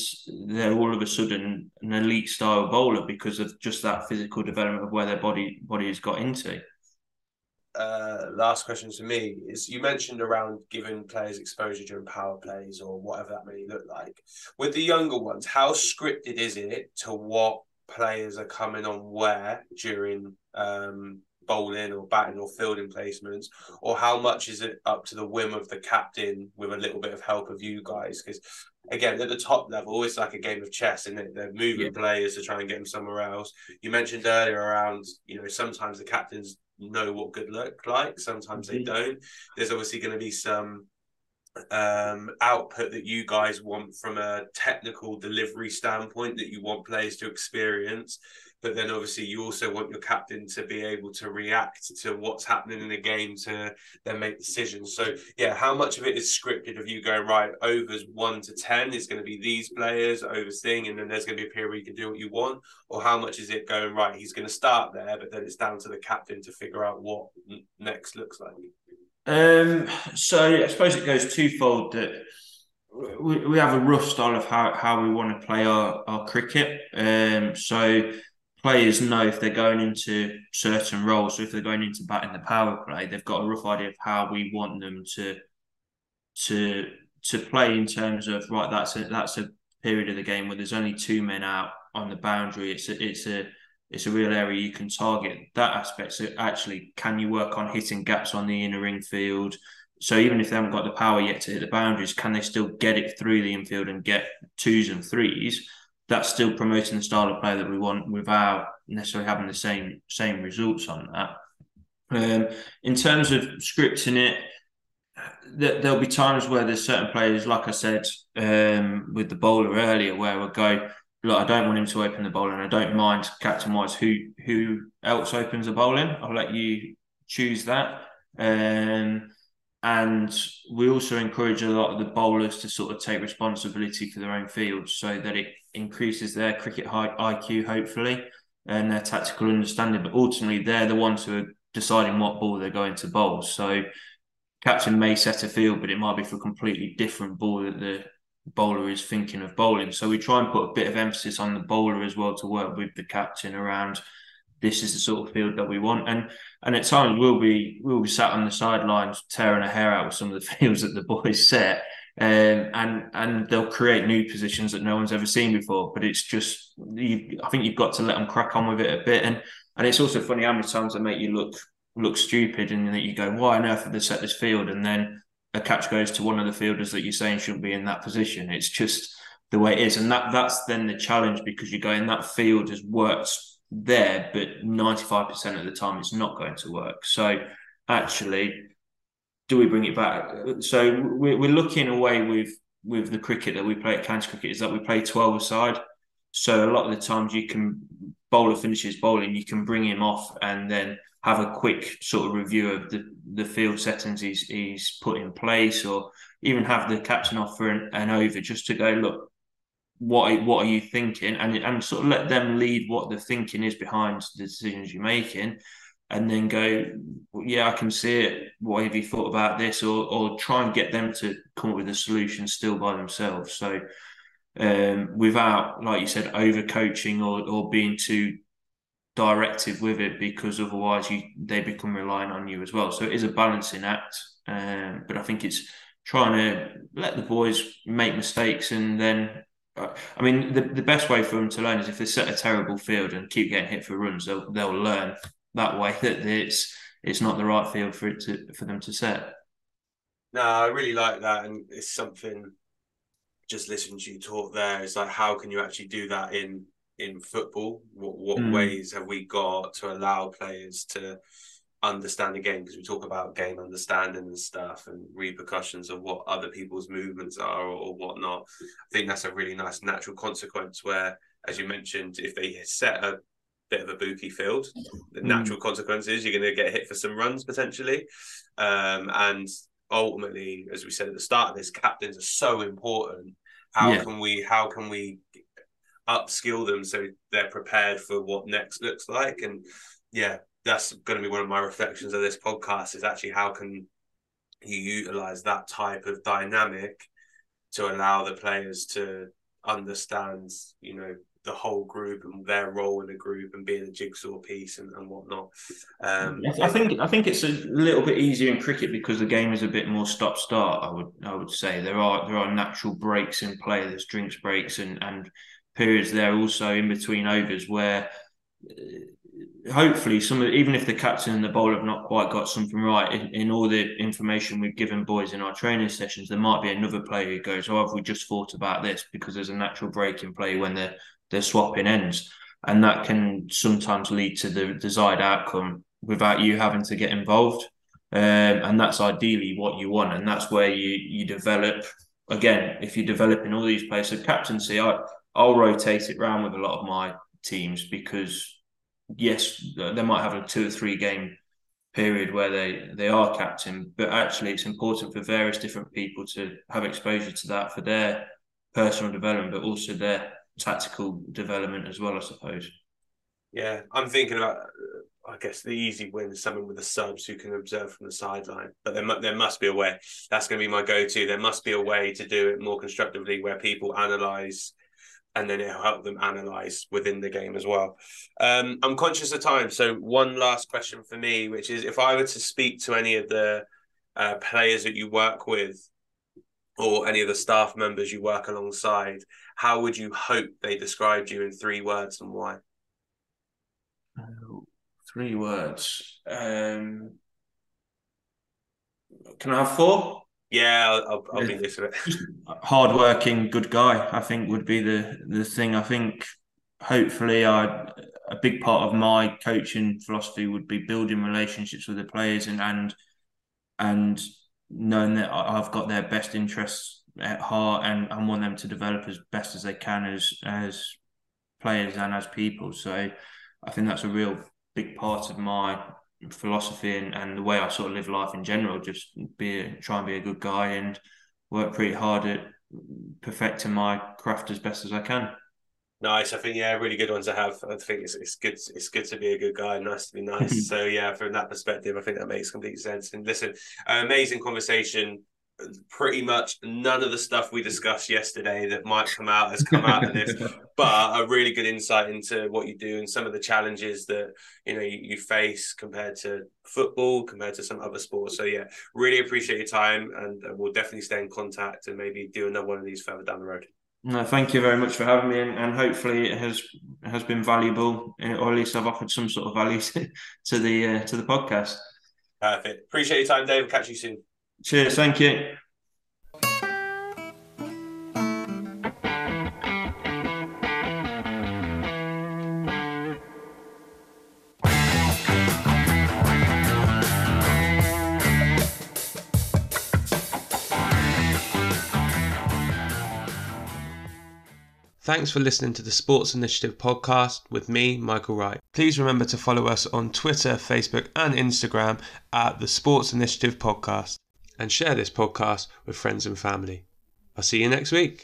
they're all of a sudden an elite style bowler because of just that physical development of where their body body has got into. Uh, last question to me is you mentioned around giving players exposure during power plays or whatever that may look like. With the younger ones, how scripted is it to what players are coming on where during um, bowling or batting or fielding placements, or how much is it up to the whim of the captain with a little bit of help of you guys? Because again, at the top level, it's like a game of chess, and they're moving yeah. players to try and get them somewhere else. You mentioned earlier around, you know, sometimes the captains know what good look like, sometimes mm-hmm. they don't. There's obviously going to be some um, output that you guys want from a technical delivery standpoint that you want players to experience. But then obviously you also want your captain to be able to react to what's happening in the game to then make decisions. So yeah, how much of it is scripted of you going right overs one to ten is going to be these players overs thing, and then there's going to be a period where you can do what you want, or how much is it going right? He's going to start there, but then it's down to the captain to figure out what next looks like. Um, so I suppose it goes twofold that we, we have a rough style of how, how we want to play our, our cricket. Um, so players know if they're going into certain roles, so if they're going into batting the power play, they've got a rough idea of how we want them to to to play in terms of right. That's a that's a period of the game where there's only two men out on the boundary. It's a, it's a it's a real area you can target that aspect. So actually, can you work on hitting gaps on the inner ring field? So even if they haven't got the power yet to hit the boundaries, can they still get it through the infield and get twos and threes? That's still promoting the style of play that we want without necessarily having the same same results on that. Um, in terms of scripting it, th- there'll be times where there's certain players, like I said um, with the bowler earlier, where we'll go look, I don't want him to open the bowling. I don't mind captain wise who who else opens the bowling. I'll let you choose that. Um, and we also encourage a lot of the bowlers to sort of take responsibility for their own fields so that it increases their cricket IQ, hopefully, and their tactical understanding. But ultimately, they're the ones who are deciding what ball they're going to bowl. So, captain may set a field, but it might be for a completely different ball that the bowler is thinking of bowling. So we try and put a bit of emphasis on the bowler as well to work with the captain around this is the sort of field that we want. And and at times we'll be we'll be sat on the sidelines tearing a hair out with some of the fields that the boys set. Um, and and they'll create new positions that no one's ever seen before. But it's just you, I think you've got to let them crack on with it a bit. And and it's also funny how many times they make you look look stupid and that you go, why on earth have they set this field? And then a catch goes to one of the fielders that you're saying shouldn't be in that position. It's just the way it is, and that that's then the challenge because you're going that field has worked there, but 95% of the time it's not going to work. So actually, do we bring it back? So we're, we're looking away with with the cricket that we play at county cricket is that we play 12 aside. So a lot of the times you can bowler finishes bowling, you can bring him off and then have a quick sort of review of the, the field settings he's, he's put in place, or even have the captain offer an, an over just to go look. What what are you thinking, and and sort of let them lead what the thinking is behind the decisions you're making, and then go, yeah, I can see it. What have you thought about this? Or or try and get them to come up with a solution still by themselves. So um, without, like you said, over coaching or or being too directive with it because otherwise you they become reliant on you as well. So it is a balancing act, um, but I think it's trying to let the boys make mistakes and then. Uh, I mean, the, the best way for them to learn is if they set a terrible field and keep getting hit for runs, they'll they'll learn that way that it's it's not the right field for it to for them to set. No, I really like that, and it's something. Just listening to you talk there, it's like how can you actually do that in in football? What what mm. ways have we got to allow players to understand the game? Because we talk about game understanding and stuff and repercussions of what other people's movements are or, or whatnot. I think that's a really nice natural consequence where, as you mentioned, if they set a bit of a booky field, the mm. natural consequence is you're going to get hit for some runs potentially. Um, and ultimately, as we said at the start of this, captains are so important. How yeah. can we how can we upskill them so they're prepared for what next looks like. And yeah, that's going to be one of my reflections of this podcast is actually how can you utilize that type of dynamic to allow the players to understand, you know, the whole group and their role in the group and being a jigsaw piece and, and whatnot. Um, I think I think it's a little bit easier in cricket because the game is a bit more stop start. I would I would say there are there are natural breaks in play. There's drinks breaks and and periods there also in between overs where hopefully some of even if the captain and the bowler have not quite got something right in, in, all the information we've given boys in our training sessions there might be another player who goes oh have we just thought about this? Because there's a natural break in play when they're they're swapping ends. And that can sometimes lead to the desired outcome without you having to get involved. Um, and that's ideally what you want. And that's where you you develop again if you're developing all these players so captaincy I I'll rotate it around with a lot of my teams because yes, they might have a two or three game period where they they are captain, but actually it's important for various different people to have exposure to that for their personal development, but also their tactical development as well, I suppose. Yeah, I'm thinking about. I guess the easy win is someone with the subs who can observe from the sideline. But there, there must be a way. That's going to be my go-to. There must be a way to do it more constructively, where people analyze and then it'll help them analyze within the game as well. Um, I'm conscious of time, so one last question for me, which is if I were to speak to any of the uh, players that you work with or any of the staff members you work alongside, how would you hope they described you in three words and why? three words. Um, can I have four? Yeah, I'll, I'll be this Hardworking, good guy. I think would be the the thing. I think hopefully, I a big part of my coaching philosophy would be building relationships with the players and and and knowing that I've got their best interests at heart and, and want them to develop as best as they can as as players and as people. So I think that's a real big part of my philosophy and, and the way I sort of live life in general. Just be a, try and be a good guy and work pretty hard at perfecting my craft as best as I can. Nice. I think yeah, really good one to have. I think it's it's good. It's good to be a good guy. Nice to be nice. so yeah, from that perspective, I think that makes complete sense. And listen, amazing conversation pretty much none of the stuff we discussed yesterday that might come out has come out of this, but a really good insight into what you do and some of the challenges that you know you, you, face compared to football, compared to some other sports. So yeah, really appreciate your time, and uh, we'll definitely stay in contact and maybe do another one of these further down the road. No, thank you very much for having me, and, and hopefully it has has been valuable, eh, or at least I've offered some sort of value to, to the uh, to the podcast. Perfect. Appreciate your time, Dave. Catch you soon. Cheers. Thank you. Thanks for listening to the Sports Initiative podcast with me, Michael Wright. Please remember to follow us on Twitter, Facebook, and Instagram at the Sports Initiative Podcast and share this podcast with friends and family. I'll see you next week.